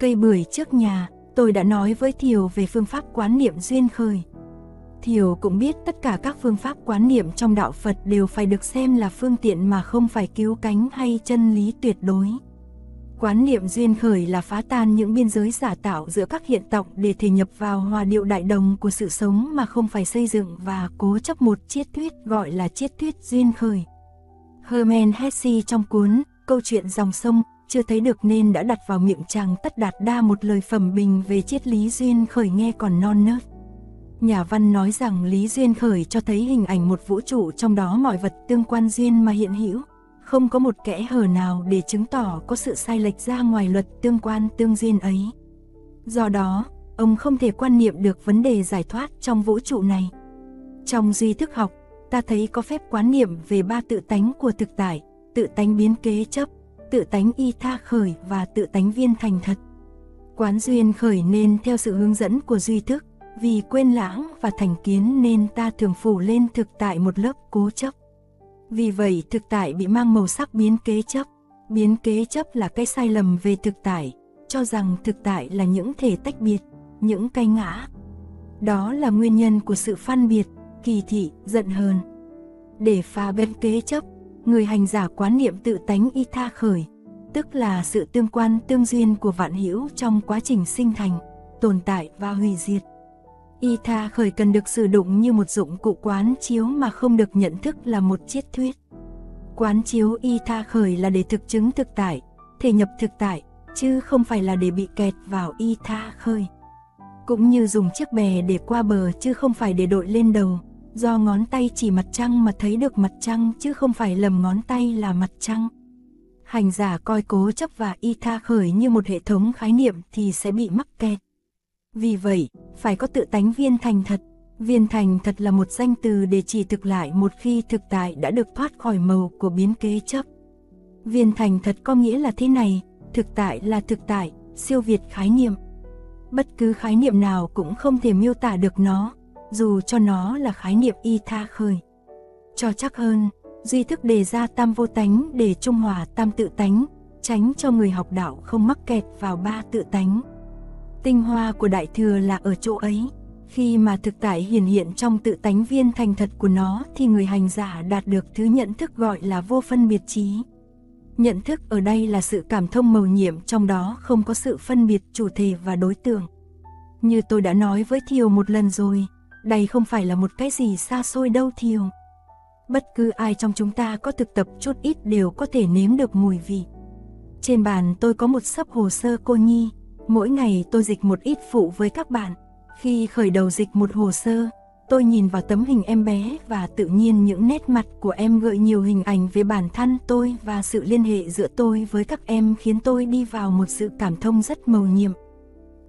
Cây bưởi trước nhà, tôi đã nói với Thiều về phương pháp quán niệm duyên khởi. Thiều cũng biết tất cả các phương pháp quán niệm trong đạo Phật đều phải được xem là phương tiện mà không phải cứu cánh hay chân lý tuyệt đối. Quán niệm duyên khởi là phá tan những biên giới giả tạo giữa các hiện tộc để thể nhập vào hòa điệu đại đồng của sự sống mà không phải xây dựng và cố chấp một triết thuyết gọi là triết thuyết duyên khởi. Herman Hesse trong cuốn Câu chuyện dòng sông chưa thấy được nên đã đặt vào miệng chàng tất đạt đa một lời phẩm bình về triết lý duyên khởi nghe còn non nớt. Nhà văn nói rằng Lý Duyên Khởi cho thấy hình ảnh một vũ trụ trong đó mọi vật tương quan duyên mà hiện hữu, không có một kẽ hở nào để chứng tỏ có sự sai lệch ra ngoài luật tương quan tương duyên ấy. Do đó, ông không thể quan niệm được vấn đề giải thoát trong vũ trụ này. Trong duy thức học, ta thấy có phép quán niệm về ba tự tánh của thực tại, tự tánh biến kế chấp, tự tánh y tha khởi và tự tánh viên thành thật. Quán duyên khởi nên theo sự hướng dẫn của duy thức, vì quên lãng và thành kiến nên ta thường phủ lên thực tại một lớp cố chấp. Vì vậy thực tại bị mang màu sắc biến kế chấp. Biến kế chấp là cái sai lầm về thực tại, cho rằng thực tại là những thể tách biệt, những cái ngã. Đó là nguyên nhân của sự phân biệt, kỳ thị, giận hờn. Để phá biến kế chấp, người hành giả quán niệm tự tánh y tha khởi, tức là sự tương quan tương duyên của vạn hữu trong quá trình sinh thành, tồn tại và hủy diệt. Y tha khởi cần được sử dụng như một dụng cụ quán chiếu mà không được nhận thức là một triết thuyết. Quán chiếu y tha khởi là để thực chứng thực tại, thể nhập thực tại, chứ không phải là để bị kẹt vào y tha khởi. Cũng như dùng chiếc bè để qua bờ chứ không phải để đội lên đầu, do ngón tay chỉ mặt trăng mà thấy được mặt trăng chứ không phải lầm ngón tay là mặt trăng. Hành giả coi cố chấp và y tha khởi như một hệ thống khái niệm thì sẽ bị mắc kẹt. Vì vậy, phải có tự tánh viên thành thật. Viên thành thật là một danh từ để chỉ thực lại một khi thực tại đã được thoát khỏi màu của biến kế chấp. Viên thành thật có nghĩa là thế này, thực tại là thực tại, siêu việt khái niệm. Bất cứ khái niệm nào cũng không thể miêu tả được nó, dù cho nó là khái niệm y tha khởi. Cho chắc hơn, duy thức đề ra tam vô tánh để trung hòa tam tự tánh, tránh cho người học đạo không mắc kẹt vào ba tự tánh. Tinh hoa của Đại Thừa là ở chỗ ấy. Khi mà thực tại hiển hiện trong tự tánh viên thành thật của nó thì người hành giả đạt được thứ nhận thức gọi là vô phân biệt trí. Nhận thức ở đây là sự cảm thông mầu nhiệm trong đó không có sự phân biệt chủ thể và đối tượng. Như tôi đã nói với Thiều một lần rồi, đây không phải là một cái gì xa xôi đâu Thiều. Bất cứ ai trong chúng ta có thực tập chút ít đều có thể nếm được mùi vị. Trên bàn tôi có một sấp hồ sơ cô nhi, Mỗi ngày tôi dịch một ít phụ với các bạn. Khi khởi đầu dịch một hồ sơ, tôi nhìn vào tấm hình em bé và tự nhiên những nét mặt của em gợi nhiều hình ảnh về bản thân tôi và sự liên hệ giữa tôi với các em khiến tôi đi vào một sự cảm thông rất mầu nhiệm.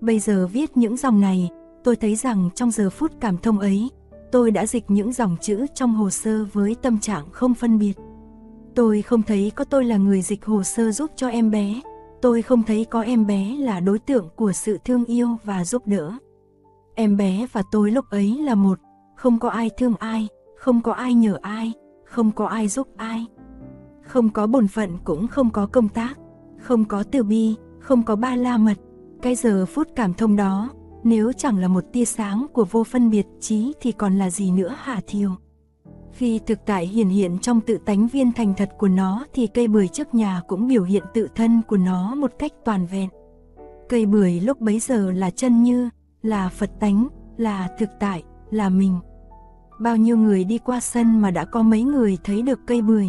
Bây giờ viết những dòng này, tôi thấy rằng trong giờ phút cảm thông ấy, tôi đã dịch những dòng chữ trong hồ sơ với tâm trạng không phân biệt. Tôi không thấy có tôi là người dịch hồ sơ giúp cho em bé, tôi không thấy có em bé là đối tượng của sự thương yêu và giúp đỡ. Em bé và tôi lúc ấy là một, không có ai thương ai, không có ai nhờ ai, không có ai giúp ai. Không có bổn phận cũng không có công tác, không có từ bi, không có ba la mật. Cái giờ phút cảm thông đó, nếu chẳng là một tia sáng của vô phân biệt trí thì còn là gì nữa hả thiêu? Khi thực tại hiển hiện trong tự tánh viên thành thật của nó thì cây bưởi trước nhà cũng biểu hiện tự thân của nó một cách toàn vẹn. Cây bưởi lúc bấy giờ là chân như, là Phật tánh, là thực tại, là mình. Bao nhiêu người đi qua sân mà đã có mấy người thấy được cây bưởi.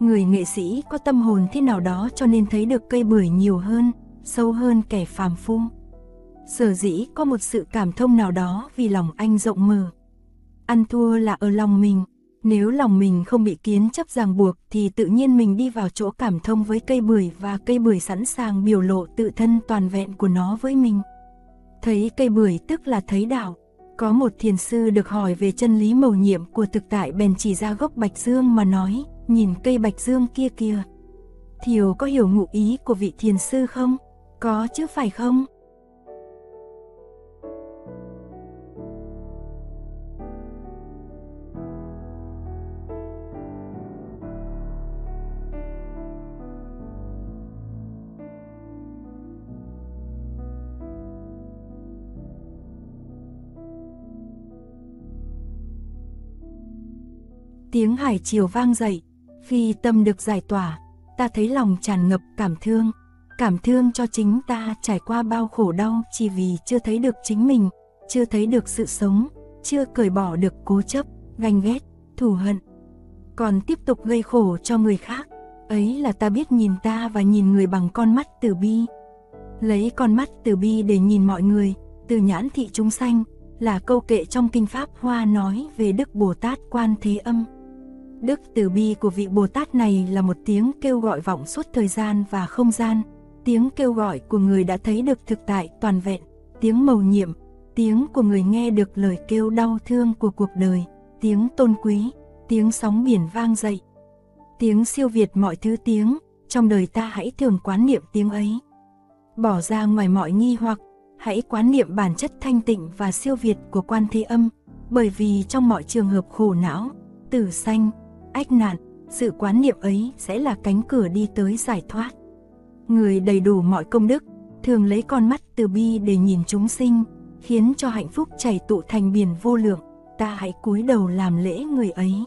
Người nghệ sĩ có tâm hồn thế nào đó cho nên thấy được cây bưởi nhiều hơn, sâu hơn kẻ phàm phu. Sở dĩ có một sự cảm thông nào đó vì lòng anh rộng mở. Ăn thua là ở lòng mình, nếu lòng mình không bị kiến chấp ràng buộc thì tự nhiên mình đi vào chỗ cảm thông với cây bưởi và cây bưởi sẵn sàng biểu lộ tự thân toàn vẹn của nó với mình. Thấy cây bưởi tức là thấy đạo. Có một thiền sư được hỏi về chân lý mầu nhiệm của thực tại bèn chỉ ra gốc bạch dương mà nói, nhìn cây bạch dương kia kìa. Thiều có hiểu ngụ ý của vị thiền sư không? Có chứ phải không? Tiếng hải chiều vang dậy, khi tâm được giải tỏa, ta thấy lòng tràn ngập cảm thương, cảm thương cho chính ta trải qua bao khổ đau chỉ vì chưa thấy được chính mình, chưa thấy được sự sống, chưa cởi bỏ được cố chấp, ganh ghét, thù hận. Còn tiếp tục gây khổ cho người khác, ấy là ta biết nhìn ta và nhìn người bằng con mắt từ bi. Lấy con mắt từ bi để nhìn mọi người, từ nhãn thị chúng sanh, là câu kệ trong Kinh Pháp Hoa nói về Đức Bồ Tát Quan Thế Âm. Đức từ bi của vị Bồ Tát này là một tiếng kêu gọi vọng suốt thời gian và không gian, tiếng kêu gọi của người đã thấy được thực tại toàn vẹn, tiếng mầu nhiệm, tiếng của người nghe được lời kêu đau thương của cuộc đời, tiếng tôn quý, tiếng sóng biển vang dậy. Tiếng siêu việt mọi thứ tiếng, trong đời ta hãy thường quán niệm tiếng ấy. Bỏ ra ngoài mọi nghi hoặc, hãy quán niệm bản chất thanh tịnh và siêu việt của quan thế âm, bởi vì trong mọi trường hợp khổ não, tử sanh, ách nạn, sự quán niệm ấy sẽ là cánh cửa đi tới giải thoát. Người đầy đủ mọi công đức, thường lấy con mắt từ bi để nhìn chúng sinh, khiến cho hạnh phúc chảy tụ thành biển vô lượng, ta hãy cúi đầu làm lễ người ấy.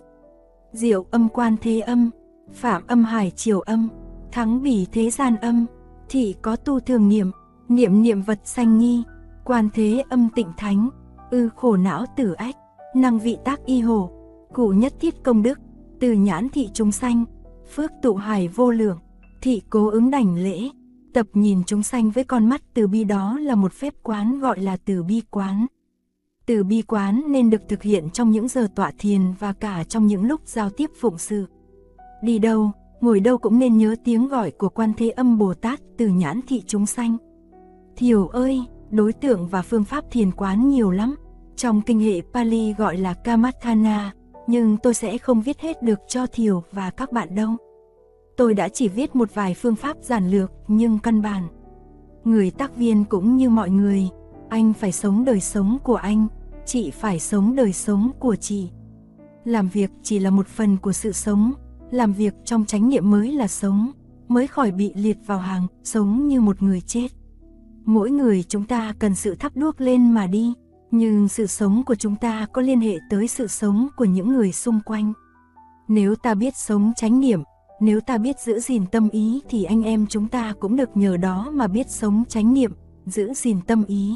Diệu âm quan thế âm, phạm âm hải triều âm, thắng bỉ thế gian âm, thị có tu thường niệm, niệm niệm vật sanh nghi, quan thế âm tịnh thánh, ư khổ não tử ách, năng vị tác y hồ, cụ nhất thiết công đức, từ nhãn thị chúng sanh, phước tụ hải vô lượng, thị cố ứng đảnh lễ, tập nhìn chúng sanh với con mắt từ bi đó là một phép quán gọi là từ bi quán. Từ bi quán nên được thực hiện trong những giờ tọa thiền và cả trong những lúc giao tiếp phụng sự. Đi đâu, ngồi đâu cũng nên nhớ tiếng gọi của quan thế âm Bồ Tát từ nhãn thị chúng sanh. Thiểu ơi, đối tượng và phương pháp thiền quán nhiều lắm. Trong kinh hệ Pali gọi là Kamathana, nhưng tôi sẽ không viết hết được cho Thiểu và các bạn đâu. Tôi đã chỉ viết một vài phương pháp giản lược nhưng căn bản. Người tác viên cũng như mọi người, anh phải sống đời sống của anh, chị phải sống đời sống của chị. Làm việc chỉ là một phần của sự sống, làm việc trong chánh niệm mới là sống, mới khỏi bị liệt vào hàng sống như một người chết. Mỗi người chúng ta cần sự thắp đuốc lên mà đi, nhưng sự sống của chúng ta có liên hệ tới sự sống của những người xung quanh. Nếu ta biết sống chánh niệm, nếu ta biết giữ gìn tâm ý thì anh em chúng ta cũng được nhờ đó mà biết sống chánh niệm, giữ gìn tâm ý.